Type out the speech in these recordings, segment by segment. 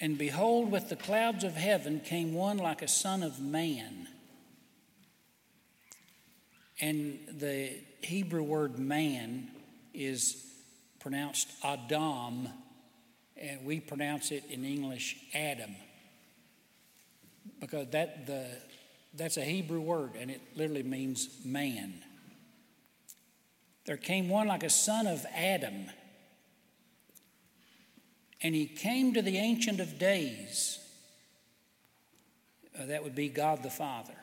And behold, with the clouds of heaven came one like a son of man. And the Hebrew word man is pronounced Adam, and we pronounce it in English Adam. Because that the that's a Hebrew word, and it literally means man. There came one like a son of Adam and he came to the Ancient of Days. Uh, that would be God the Father.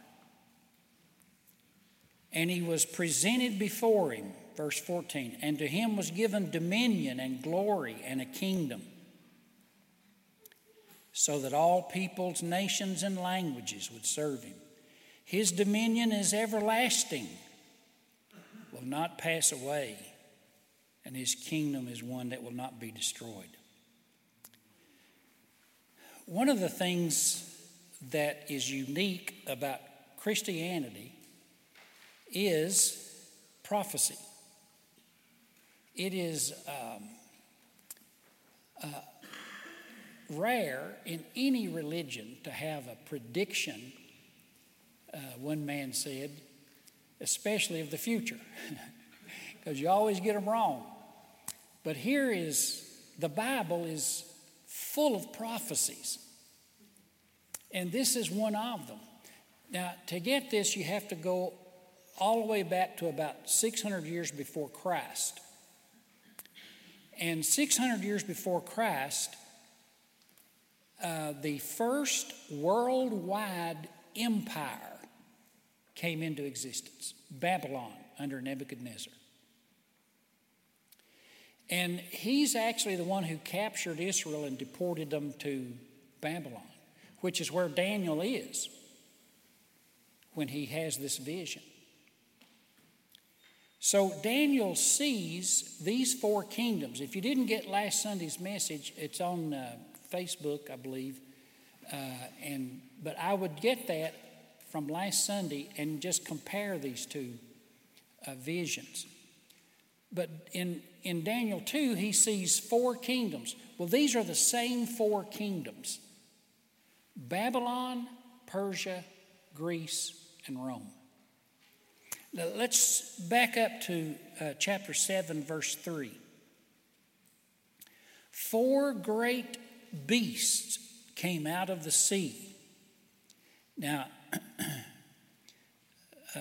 And he was presented before him, verse 14, and to him was given dominion and glory and a kingdom, so that all peoples, nations, and languages would serve him. His dominion is everlasting, will not pass away, and his kingdom is one that will not be destroyed. One of the things that is unique about Christianity is prophecy. It is um, uh, rare in any religion to have a prediction, uh, one man said, especially of the future, because you always get them wrong. But here is the Bible is full of prophecies. And this is one of them. Now, to get this, you have to go all the way back to about 600 years before Christ. And 600 years before Christ, uh, the first worldwide empire came into existence Babylon under Nebuchadnezzar. And he's actually the one who captured Israel and deported them to Babylon, which is where Daniel is when he has this vision. So Daniel sees these four kingdoms. If you didn't get last Sunday's message, it's on uh, Facebook, I believe. Uh, and but I would get that from last Sunday and just compare these two uh, visions. But in, in Daniel 2, he sees four kingdoms. Well, these are the same four kingdoms Babylon, Persia, Greece, and Rome. Now, let's back up to uh, chapter 7, verse 3. Four great beasts came out of the sea. Now, uh,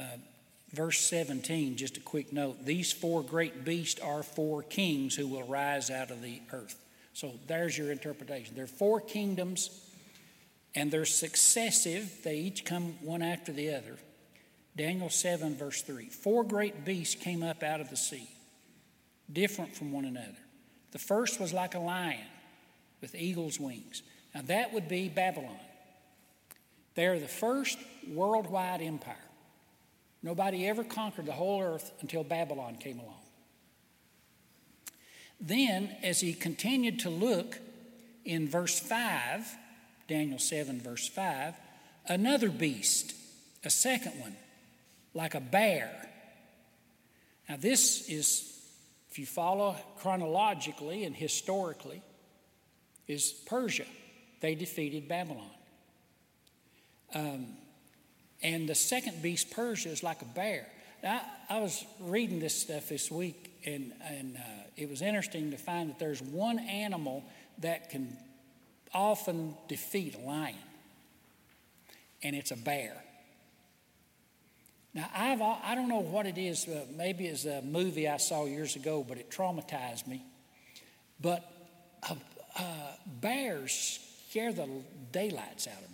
Verse 17, just a quick note these four great beasts are four kings who will rise out of the earth. So there's your interpretation. There are four kingdoms, and they're successive, they each come one after the other. Daniel 7, verse 3. Four great beasts came up out of the sea, different from one another. The first was like a lion with eagle's wings. Now that would be Babylon. They're the first worldwide empire. Nobody ever conquered the whole earth until Babylon came along. Then, as he continued to look in verse 5, Daniel 7, verse 5, another beast, a second one, like a bear. Now, this is, if you follow chronologically and historically, is Persia. They defeated Babylon. Um, and the second beast, Persia, is like a bear. Now, I, was reading this stuff this week, and, and uh, it was interesting to find that there's one animal that can often defeat a lion, and it's a bear. Now, I've, I don't know what it is. Uh, maybe it's a movie I saw years ago, but it traumatized me. But uh, uh, bears scare the daylights out of me.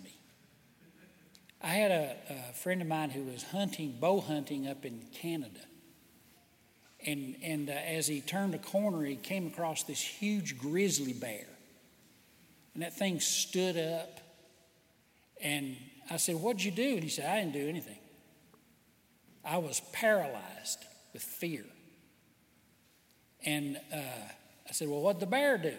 I had a, a, friend of mine who was hunting, bow hunting up in Canada. And, and uh, as he turned a corner, he came across this huge grizzly bear. And that thing stood up. And I said, What'd you do? And he said, I didn't do anything. I was paralyzed with fear. And uh, I said, Well, what'd the bear do?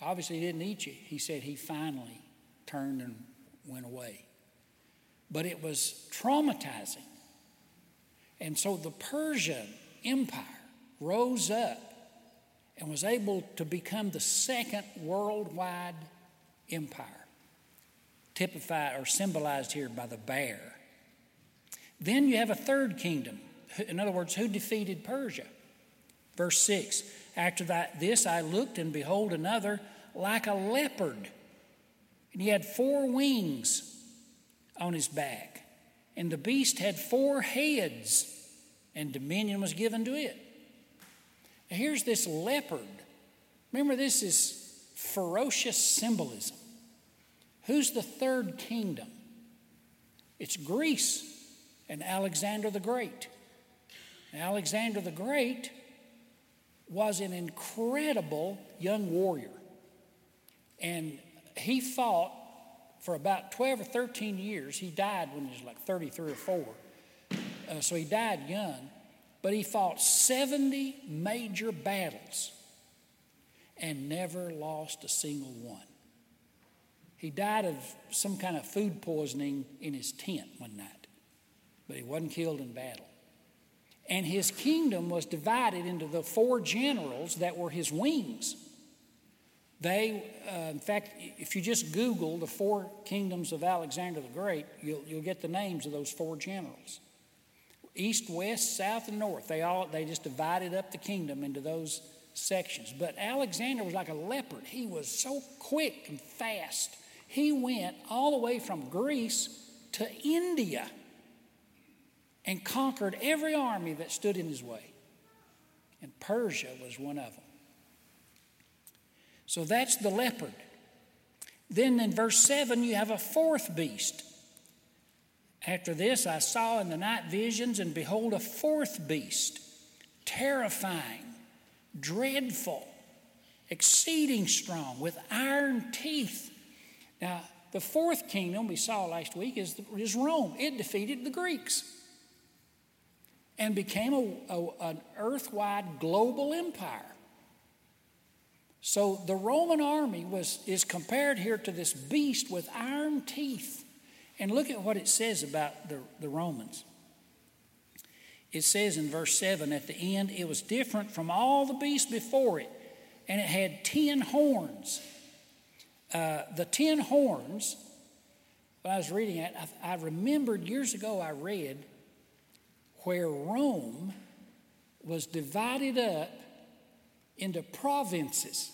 Obviously, he didn't eat you. He said he finally turned and went away but it was traumatizing. And so the Persian Empire rose up and was able to become the second worldwide empire, typified or symbolized here by the bear. Then you have a third kingdom. In other words, who defeated Persia? Verse 6 After that, this I looked, and behold, another like a leopard. And he had four wings on his back. And the beast had four heads, and dominion was given to it. Here's this leopard. Remember, this is ferocious symbolism. Who's the third kingdom? It's Greece and Alexander the Great. Alexander the Great was an incredible young warrior. And he fought for about 12 or 13 years. He died when he was like 33 or 4. Uh, so he died young. But he fought 70 major battles and never lost a single one. He died of some kind of food poisoning in his tent one night, but he wasn't killed in battle. And his kingdom was divided into the four generals that were his wings. They, uh, in fact, if you just Google the four kingdoms of Alexander the Great, you'll, you'll get the names of those four generals. East, west, south, and north. They all they just divided up the kingdom into those sections. But Alexander was like a leopard. He was so quick and fast. He went all the way from Greece to India and conquered every army that stood in his way. And Persia was one of them. So that's the leopard. Then in verse 7, you have a fourth beast. After this, I saw in the night visions, and behold, a fourth beast, terrifying, dreadful, exceeding strong, with iron teeth. Now, the fourth kingdom we saw last week is, is Rome. It defeated the Greeks and became a, a, an earthwide global empire. So the Roman army was, is compared here to this beast with iron teeth. And look at what it says about the, the Romans. It says in verse 7 at the end, it was different from all the beasts before it, and it had ten horns. Uh, the ten horns, when I was reading it, I, I remembered years ago I read where Rome was divided up into provinces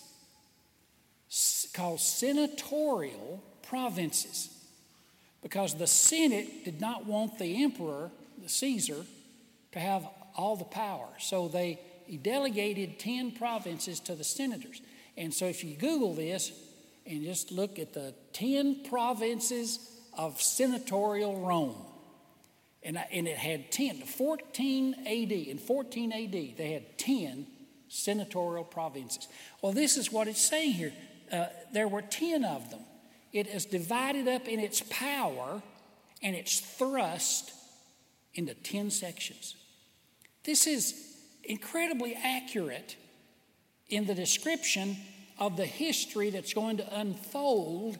called senatorial provinces because the Senate did not want the emperor, the Caesar, to have all the power. So they he delegated 10 provinces to the senators. And so if you Google this and just look at the 10 provinces of senatorial Rome, and, and it had 10, 14 AD, in 14 AD, they had 10 senatorial provinces. Well, this is what it's saying here. Uh, there were 10 of them. It is divided up in its power and it's thrust into 10 sections. This is incredibly accurate in the description of the history that's going to unfold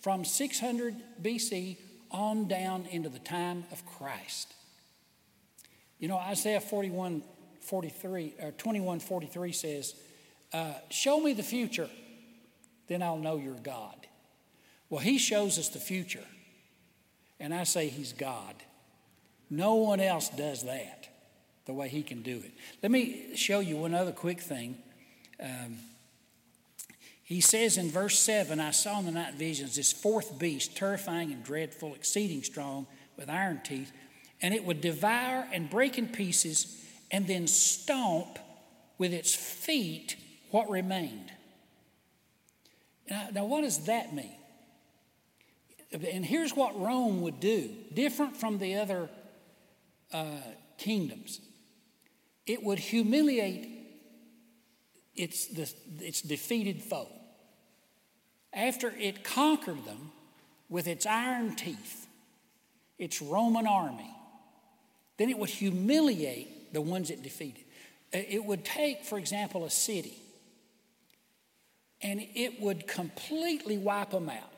from 600 BC on down into the time of Christ. You know, Isaiah 41 43, or 21 43 says, uh, Show me the future, then I'll know you're God. Well, He shows us the future, and I say He's God. No one else does that the way He can do it. Let me show you one other quick thing. Um, he says in verse 7 I saw in the night visions this fourth beast, terrifying and dreadful, exceeding strong, with iron teeth, and it would devour and break in pieces and then stomp with its feet what remained. Now, now, what does that mean? And here's what Rome would do, different from the other uh, kingdoms. It would humiliate its, the, its defeated foe. After it conquered them with its iron teeth, its Roman army, then it would humiliate the ones it defeated. Uh, it would take, for example, a city, and it would completely wipe them out.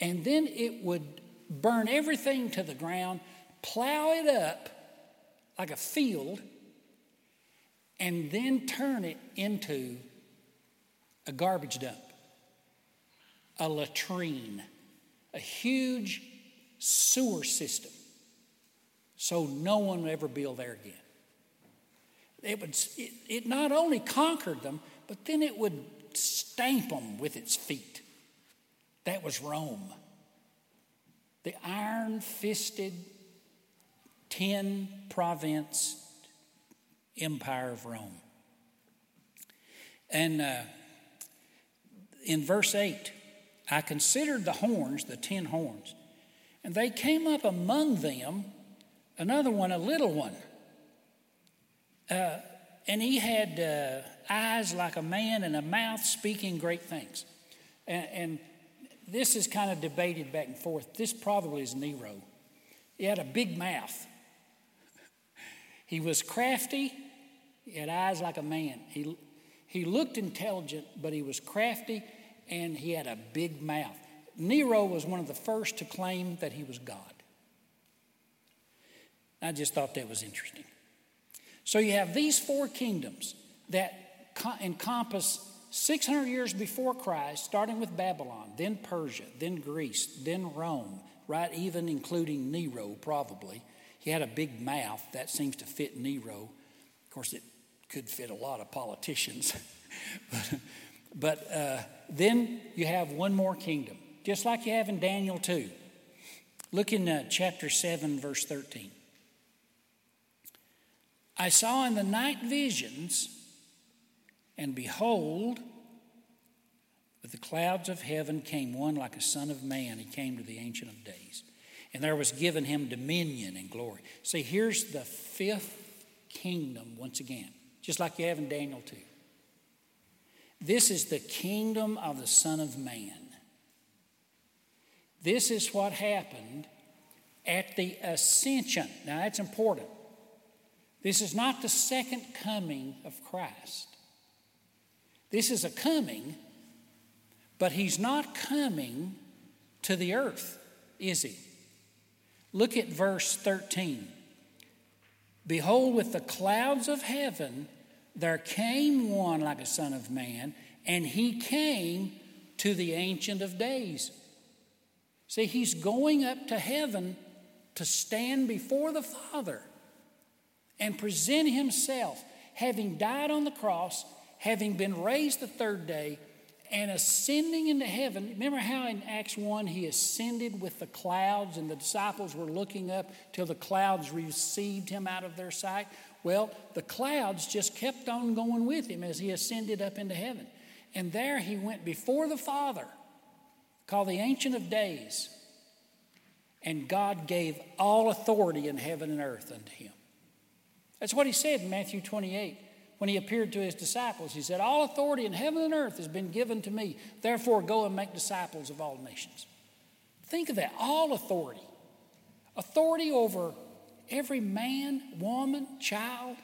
And then it would burn everything to the ground, plow it up like a field, and then turn it into a garbage dump. a latrine, a huge sewer system, so no one would ever build there again. It, would, it, it not only conquered them, but then it would stamp them with its feet. That was Rome. The iron fisted, ten province empire of Rome. And uh, in verse 8, I considered the horns, the ten horns, and they came up among them, another one, a little one. Uh, and he had uh, eyes like a man and a mouth speaking great things. And, and this is kind of debated back and forth. This probably is Nero. He had a big mouth. He was crafty. He had eyes like a man. He, he looked intelligent, but he was crafty and he had a big mouth. Nero was one of the first to claim that he was God. I just thought that was interesting. So you have these four kingdoms that encompass 600 years before Christ, starting with Babylon, then Persia, then Greece, then Rome, right? Even including Nero, probably. He had a big mouth. That seems to fit Nero. Of course, it could fit a lot of politicians. but but uh, then you have one more kingdom, just like you have in Daniel 2. Look in uh, chapter 7, verse 13. I saw in the night visions, and behold, with the clouds of heaven came one like a son of man. He came to the Ancient of Days. And there was given him dominion and glory. See, here's the fifth kingdom once again, just like you have in Daniel 2. This is the kingdom of the Son of Man. This is what happened at the ascension. Now, that's important. This is not the second coming of Christ. This is a coming, but he's not coming to the earth, is he? Look at verse 13. Behold, with the clouds of heaven, there came one like a son of man, and he came to the Ancient of Days. See, he's going up to heaven to stand before the Father and present himself, having died on the cross, having been raised the third day, and ascending into heaven. Remember how in Acts 1 he ascended with the clouds and the disciples were looking up till the clouds received him out of their sight? Well, the clouds just kept on going with him as he ascended up into heaven. And there he went before the Father, called the Ancient of Days. And God gave all authority in heaven and earth unto him. That's what he said in Matthew 28 when he appeared to his disciples. He said, All authority in heaven and earth has been given to me. Therefore, go and make disciples of all nations. Think of that all authority. Authority over every man, woman, child,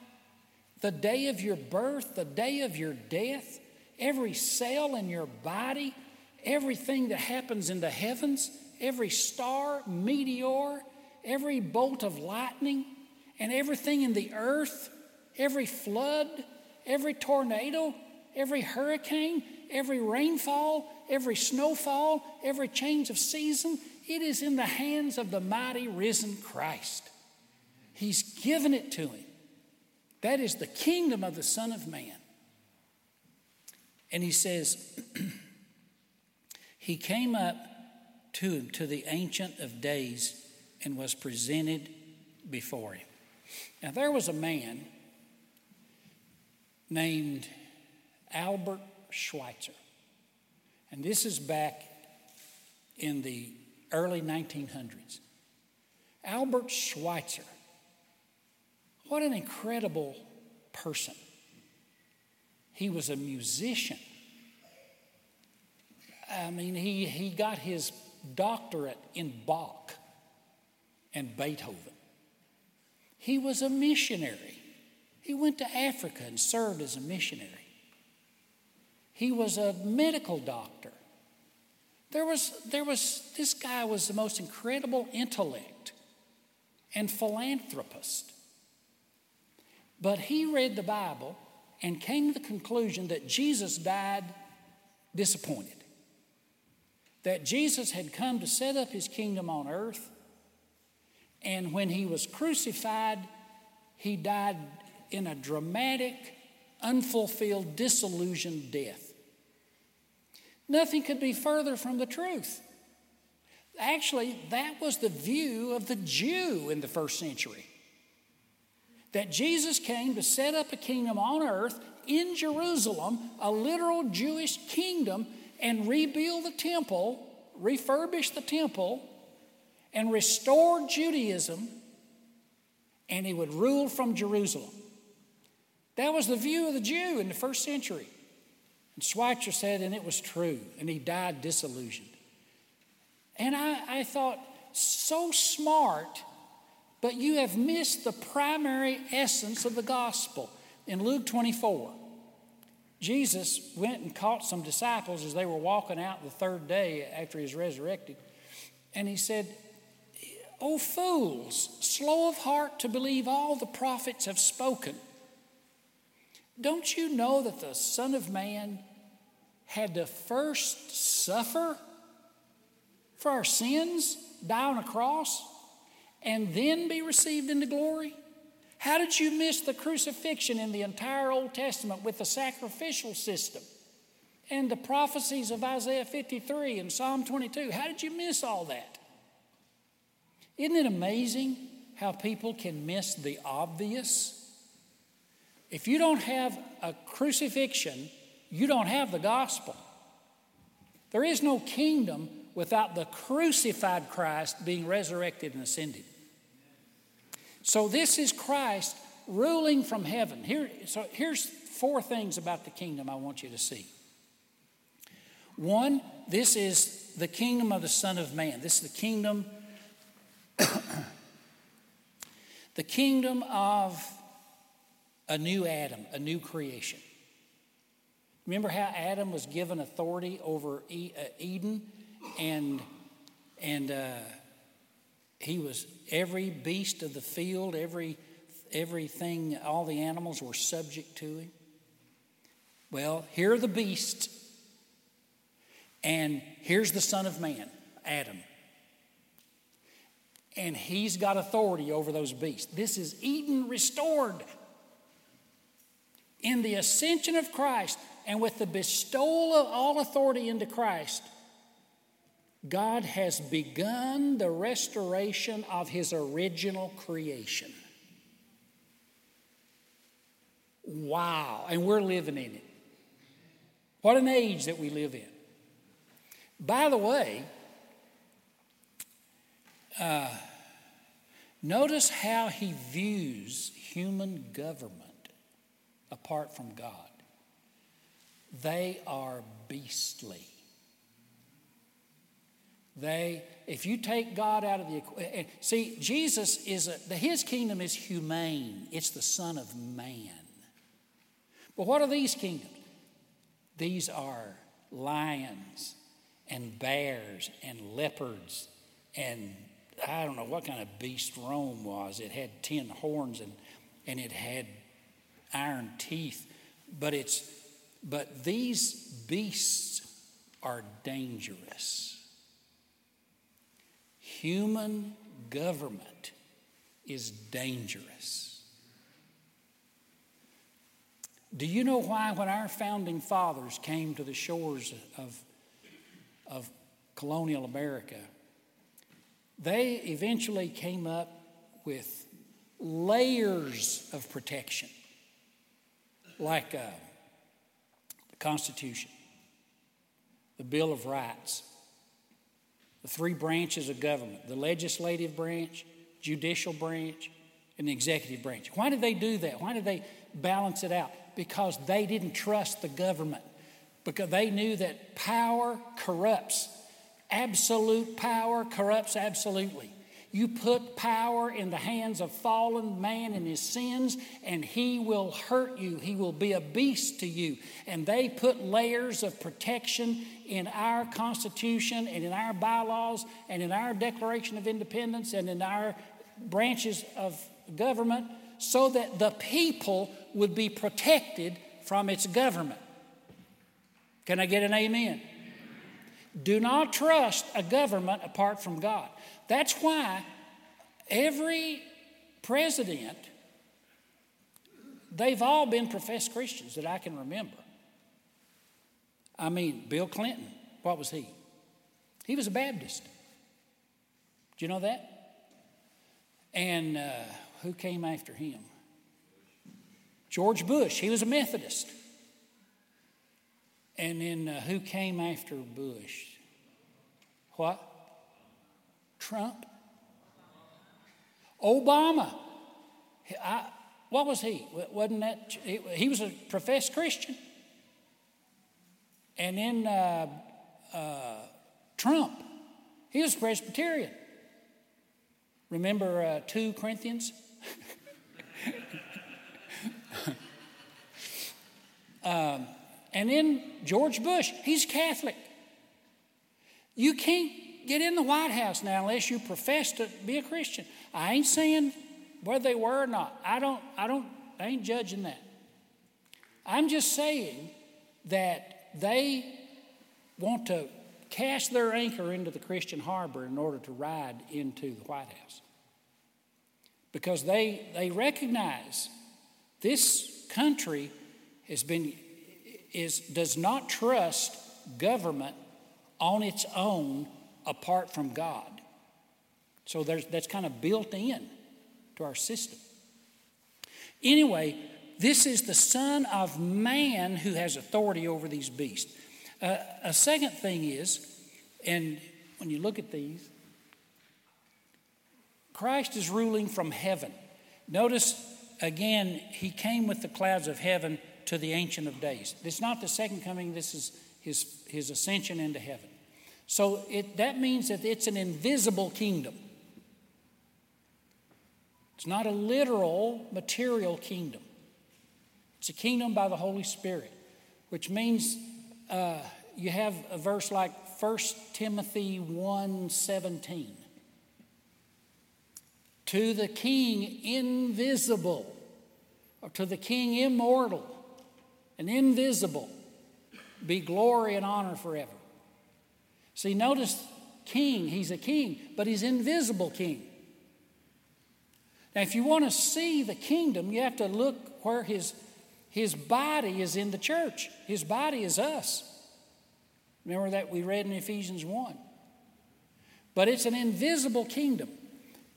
the day of your birth, the day of your death, every cell in your body, everything that happens in the heavens, every star, meteor, every bolt of lightning, and everything in the earth, every flood, every tornado, every hurricane, every rainfall, every snowfall, every change of season, it is in the hands of the mighty risen Christ. He's given it to him. That is the kingdom of the Son of Man. And he says, He came up to him, to the Ancient of Days, and was presented before him. Now, there was a man named Albert Schweitzer. And this is back in the early 1900s. Albert Schweitzer what an incredible person. He was a musician. I mean, he, he got his doctorate in Bach and Beethoven. He was a missionary. He went to Africa and served as a missionary. He was a medical doctor. There was, there was, this guy was the most incredible intellect and philanthropist. But he read the Bible and came to the conclusion that Jesus died disappointed. that Jesus had come to set up his kingdom on earth. And when he was crucified, he died in a dramatic, unfulfilled, disillusioned death. Nothing could be further from the truth. Actually, that was the view of the Jew in the first century. That Jesus came to set up a kingdom on earth in Jerusalem, a literal Jewish kingdom, and rebuild the temple, refurbish the temple, and restore Judaism, and he would rule from Jerusalem. That was the view of the Jew in the first century. And Schweitzer said, and it was true, and he died disillusioned. And I, I thought, so smart, but you have missed the primary essence of the gospel. In Luke 24, Jesus went and caught some disciples as they were walking out the third day after he was resurrected. And he said, O fools, slow of heart to believe all the prophets have spoken. Don't you know that the Son of Man had to first suffer for our sins, die on a cross, and then be received into glory? How did you miss the crucifixion in the entire Old Testament with the sacrificial system and the prophecies of Isaiah 53 and Psalm 22? How did you miss all that? Isn't it amazing how people can miss the obvious? If you don't have a crucifixion, you don't have the gospel. There is no kingdom without the crucified Christ being resurrected and ascended. So this is Christ ruling from heaven. Here, so here's four things about the kingdom I want you to see. One, this is the kingdom of the Son of Man. This is the kingdom, the kingdom of a new Adam, a new creation. Remember how Adam was given authority over uh, Eden, and and uh, he was every beast of the field, every everything, all the animals were subject to him. Well, here are the beasts, and here's the Son of Man, Adam. And he's got authority over those beasts. This is Eden restored. In the ascension of Christ and with the bestowal of all authority into Christ, God has begun the restoration of His original creation. Wow. And we're living in it. What an age that we live in. By the way, uh, notice how he views human government apart from God. They are beastly. They, if you take God out of the equation, see, Jesus is a, his kingdom is humane. It's the Son of Man. But what are these kingdoms? These are lions and bears and leopards and I don't know what kind of beast Rome was. It had ten horns and, and it had iron teeth. But it's but these beasts are dangerous. Human government is dangerous. Do you know why, when our founding fathers came to the shores of, of colonial America, they eventually came up with layers of protection, like uh, the Constitution, the Bill of Rights, the three branches of government the legislative branch, judicial branch, and the executive branch. Why did they do that? Why did they balance it out? Because they didn't trust the government, because they knew that power corrupts. Absolute power corrupts absolutely. You put power in the hands of fallen man and his sins, and he will hurt you. He will be a beast to you. And they put layers of protection in our Constitution and in our bylaws and in our Declaration of Independence and in our branches of government so that the people would be protected from its government. Can I get an amen? Do not trust a government apart from God. That's why every president, they've all been professed Christians that I can remember. I mean, Bill Clinton, what was he? He was a Baptist. Do you know that? And uh, who came after him? George Bush, he was a Methodist. And then uh, who came after Bush? What? Trump? Obama. I, what was he? Wasn't that? He was a professed Christian. And then uh, uh, Trump, he was Presbyterian. Remember uh, 2 Corinthians? um, and then George Bush, he's Catholic. You can't get in the White House now unless you profess to be a Christian. I ain't saying whether they were or not. I don't, I don't, I ain't judging that. I'm just saying that they want to cast their anchor into the Christian harbor in order to ride into the White House. Because they, they recognize this country has been, is, does not trust government on its own apart from God. So that's kind of built in to our system. Anyway, this is the Son of Man who has authority over these beasts. Uh, a second thing is, and when you look at these, Christ is ruling from heaven. Notice again, he came with the clouds of heaven to the Ancient of Days. Is not the second coming, this is his, his ascension into heaven. So it, that means that it's an invisible kingdom. It's not a literal, material kingdom. It's a kingdom by the Holy Spirit, which means uh, you have a verse like 1 Timothy 1:17. To the king invisible, or to the king immortal and invisible, be glory and honor forever. See, notice king, he's a king, but he's invisible king. Now, if you want to see the kingdom, you have to look where his his body is in the church, His body is us. Remember that we read in Ephesians 1. But it's an invisible kingdom.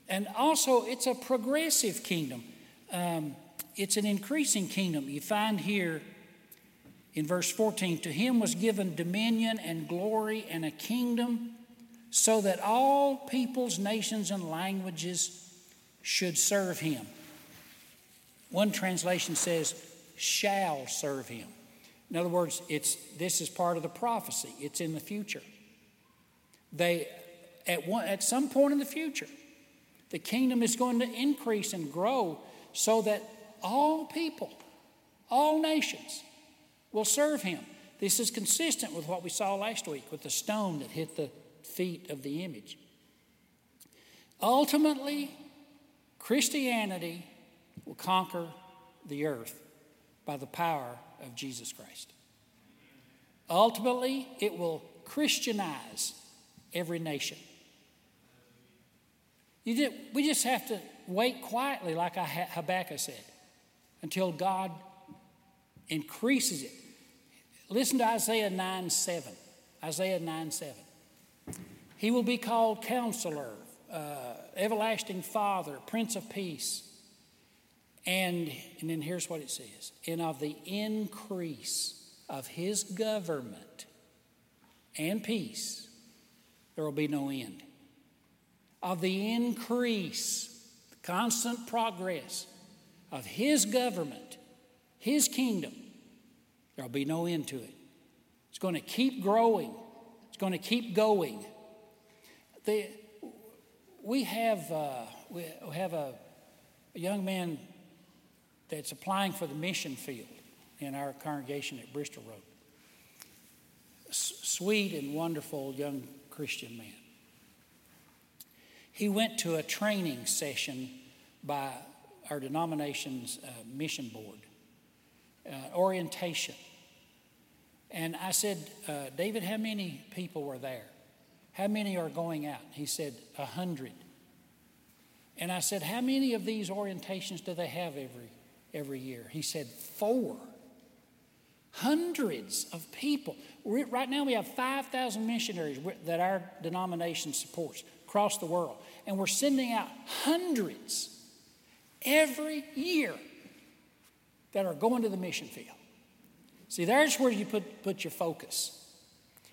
And also, it's a progressive kingdom. Um, it's an increasing kingdom. You find here in verse 14 to him was given dominion and glory and a kingdom so that all peoples, nations, and languages should serve him. One translation says, shall serve him. In other words, it's, this is part of the prophecy, it's in the future. They, at, one, at some point in the future, the kingdom is going to increase and grow so that all people, all nations, will serve him. This is consistent with what we saw last week with the stone that hit the feet of the image. Ultimately, Christianity will conquer the earth by the power of Jesus Christ. Ultimately, it will Christianize every nation. We just have to wait quietly, like Habakkuk said, until God increases it. Listen to Isaiah 9 7. Isaiah 9 7. He will be called Counselor, uh, Everlasting Father, Prince of Peace. And, and then here's what it says and of the increase of his government and peace, there will be no end. Of the increase, constant progress of his government, his kingdom, there will be no end to it. It's going to keep growing, it's going to keep going. The, we have, uh, we have a, a young man that's applying for the mission field in our congregation at Bristol Road. S- sweet and wonderful young Christian man. He went to a training session by our denomination's uh, mission board, uh, orientation. And I said, uh, David, how many people were there? How many are going out? He said, A hundred. And I said, How many of these orientations do they have every, every year? He said, Four. Hundreds of people. Right now, we have 5,000 missionaries that our denomination supports across the world. And we're sending out hundreds every year that are going to the mission field. See, there's where you put, put your focus.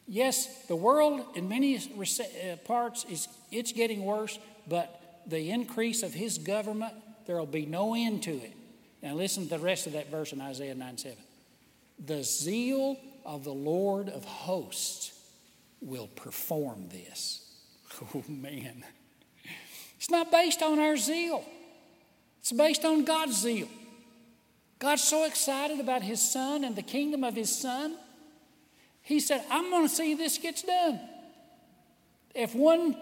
Yes, the world in many uh, parts is it's getting worse, but the increase of his government, there will be no end to it. Now listen to the rest of that verse in Isaiah 9 7. The zeal of the Lord of hosts will perform this. Oh man. It's not based on our zeal. It's based on God's zeal. God's so excited about his son and the kingdom of his son. He said, I'm going to see this gets done. If one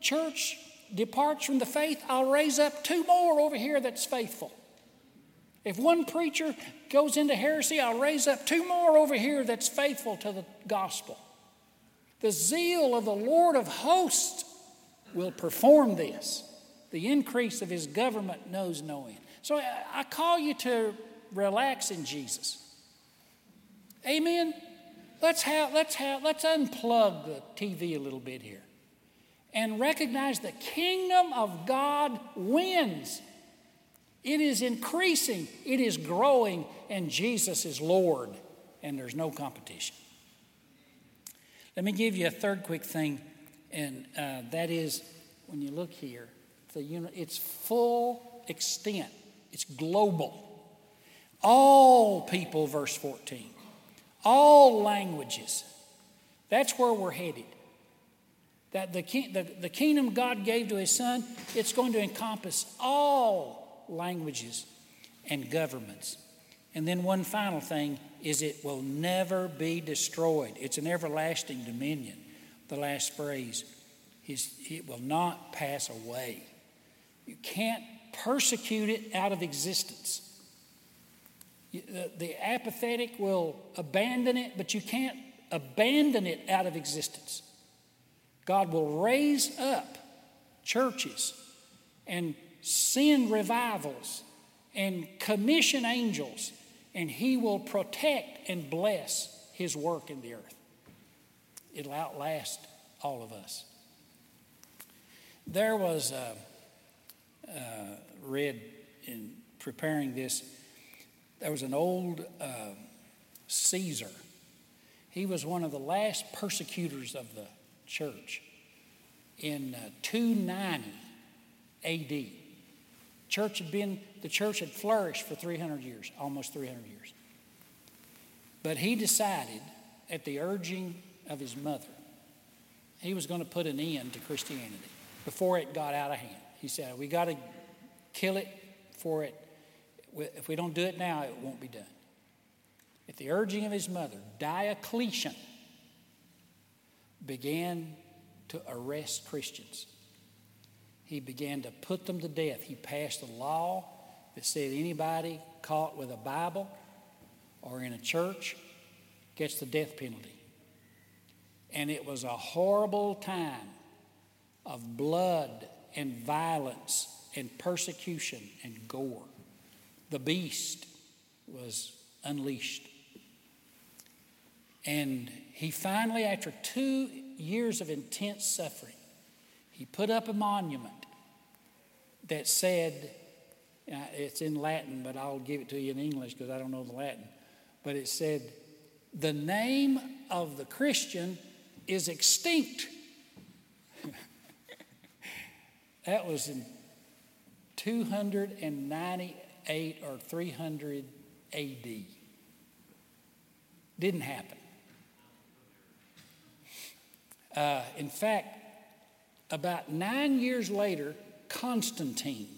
church departs from the faith, I'll raise up two more over here that's faithful. If one preacher goes into heresy, I'll raise up two more over here that's faithful to the gospel. The zeal of the Lord of hosts will perform this. The increase of his government knows no end. So I call you to relax in Jesus. Amen. Let's have, let's have, let's unplug the TV a little bit here and recognize the kingdom of God wins. It is increasing, it is growing, and Jesus is Lord, and there's no competition. Let me give you a third quick thing, and uh, that is when you look here, the unit, it's full extent, it's global. All people, verse 14, all languages. That's where we're headed that the, the, the kingdom God gave to his son, it's going to encompass all languages and governments. And then one final thing is it will never be destroyed. It's an everlasting dominion. The last phrase is it will not pass away. You can't persecute it out of existence. The, the apathetic will abandon it, but you can't abandon it out of existence. God will raise up churches and send revivals and commission angels, and He will protect and bless His work in the earth. It'll outlast all of us. There was, uh, uh, read in preparing this, there was an old uh, Caesar. He was one of the last persecutors of the church in uh, 290 AD. Church had been, the church had flourished for 300 years, almost 300 years. But he decided, at the urging of his mother, he was going to put an end to Christianity before it got out of hand. He said, We got to kill it for it. If we don't do it now, it won't be done. At the urging of his mother, Diocletian began to arrest Christians. He began to put them to death. He passed a law that said anybody caught with a Bible or in a church gets the death penalty. And it was a horrible time of blood and violence and persecution and gore. The beast was unleashed. And he finally, after two years of intense suffering, he put up a monument that said, uh, it's in Latin, but I'll give it to you in English because I don't know the Latin. But it said, The name of the Christian is extinct. that was in 298 or 300 AD. Didn't happen. Uh, in fact, about nine years later, Constantine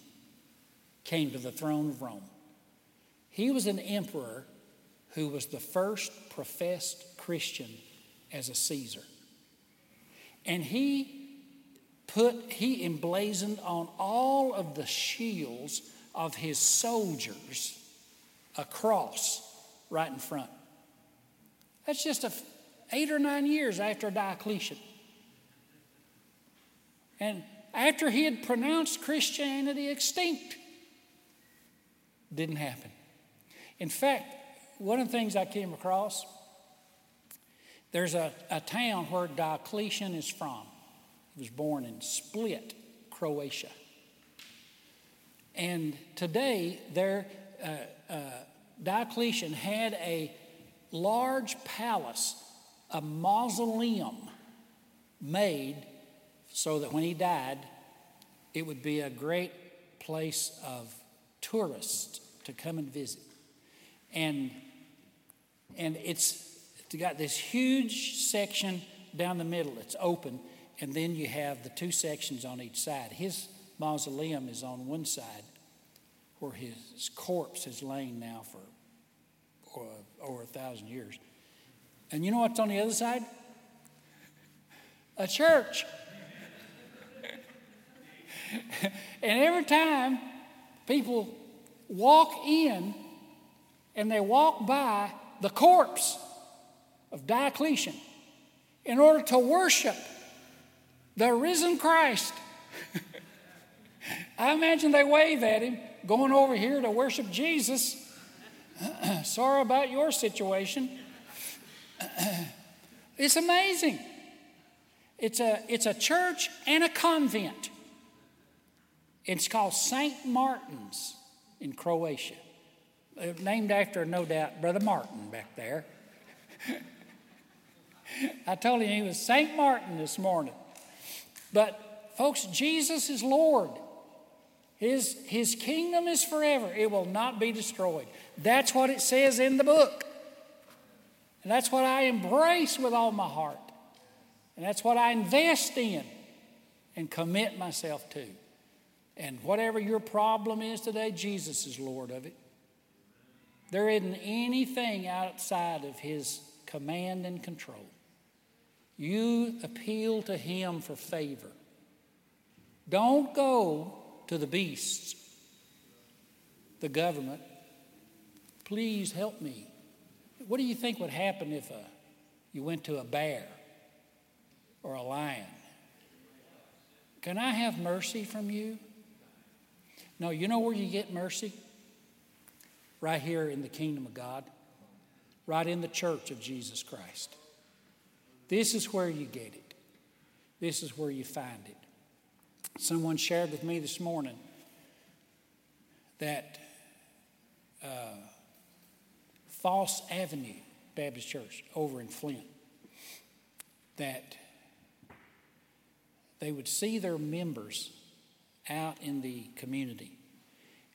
came to the throne of Rome. He was an emperor who was the first professed Christian as a Caesar. And he put, he emblazoned on all of the shields of his soldiers a cross right in front. That's just a, eight or nine years after Diocletian. And after he had pronounced Christianity extinct, didn't happen. In fact, one of the things I came across, there's a, a town where Diocletian is from. He was born in Split, Croatia. And today, there, uh, uh, Diocletian had a large palace, a mausoleum made so that when he died, it would be a great place of tourists to come and visit. And, and it's, got this huge section down the middle, it's open, and then you have the two sections on each side. His mausoleum is on one side, where his corpse has lain now for uh, over a thousand years. And you know what's on the other side? A church. and every time people walk in and they walk by the corpse of Diocletian in order to worship the risen Christ. I imagine they wave at him going over here to worship Jesus. Sorry about your situation. it's amazing. It's a, it's a church and a convent. It's called St. Martin's in Croatia. Uh, named after, no doubt, Brother Martin back there. I told him he was St. Martin this morning. But, folks, Jesus is Lord. His, his kingdom is forever, it will not be destroyed. That's what it says in the book. And that's what I embrace with all my heart. And that's what I invest in and commit myself to. And whatever your problem is today, Jesus is Lord of it. There isn't anything outside of His command and control. You appeal to Him for favor. Don't go to the beasts, the government. Please help me. What do you think would happen if a, uh, you went to a bear or a lion? Can I have mercy from you? No, you know where you get mercy? Right here in the kingdom of God, right in the church of Jesus Christ. This is where you get it, this is where you find it. Someone shared with me this morning that uh, Foss Avenue Baptist Church over in Flint, that they would see their members out in the community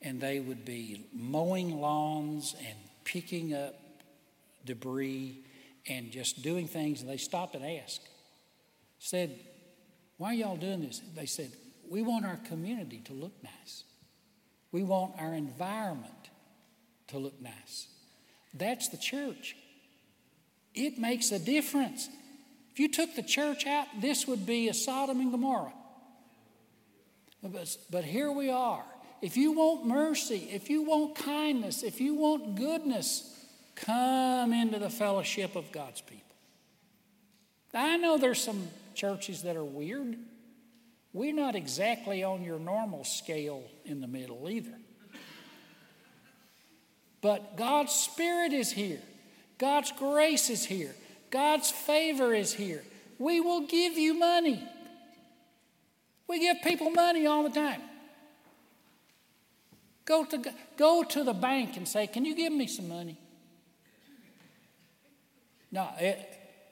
and they would be mowing lawns and picking up debris and just doing things. And they stopped and asked, said, Why are y'all doing this? They said, We want our community to look nice. We want our environment to look nice. That's the church. It makes a difference. If you took the church out, this would be a Sodom and Gomorrah. But, but here we are. If you want mercy, if you want kindness, if you want goodness, come into the fellowship of God's people. I know there's some churches that are weird. We're not exactly on your normal scale in the middle either. But God's Spirit is here, God's grace is here, God's favor is here. We will give you money. We give people money all the time. Go to, go to the bank and say, Can you give me some money? No, it,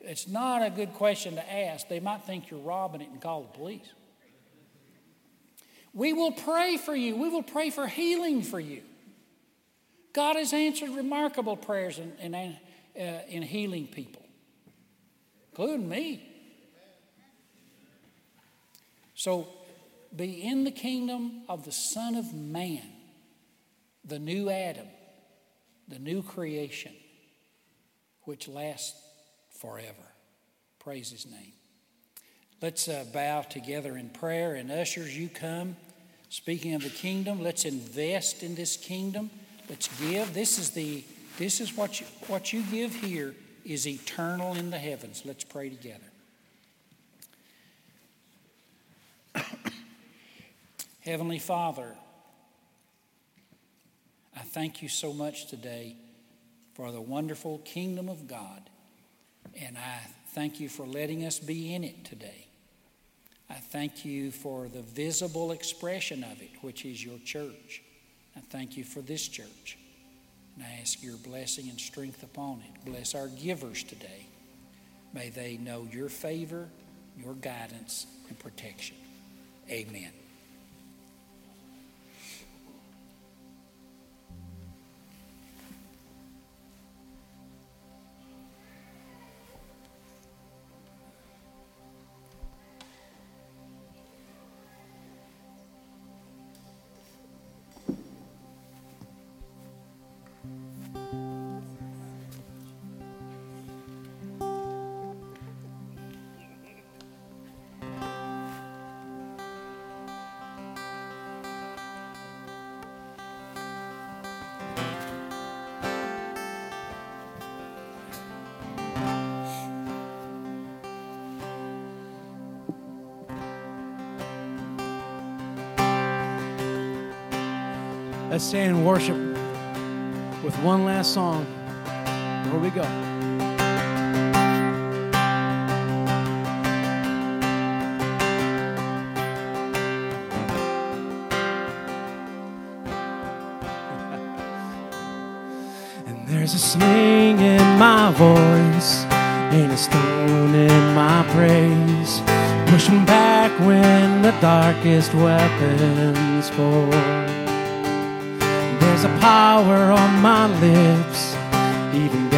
it's not a good question to ask. They might think you're robbing it and call the police. We will pray for you, we will pray for healing for you. God has answered remarkable prayers in, in, uh, in healing people, including me. So be in the kingdom of the Son of Man, the new Adam, the new creation, which lasts forever. Praise his name. Let's uh, bow together in prayer. And ushers, you come. Speaking of the kingdom, let's invest in this kingdom. Let's give. This is the this is what you what you give here is eternal in the heavens. Let's pray together. Heavenly Father, I thank you so much today for the wonderful kingdom of God. And I thank you for letting us be in it today. I thank you for the visible expression of it, which is your church. I thank you for this church. And I ask your blessing and strength upon it. Bless our givers today. May they know your favor, your guidance, and protection. Amen. Let's stand and worship with one last song. Here we go. and there's a sling in my voice, and a stone in my praise, pushing back when the darkest weapons fall. There's a power on my lips, even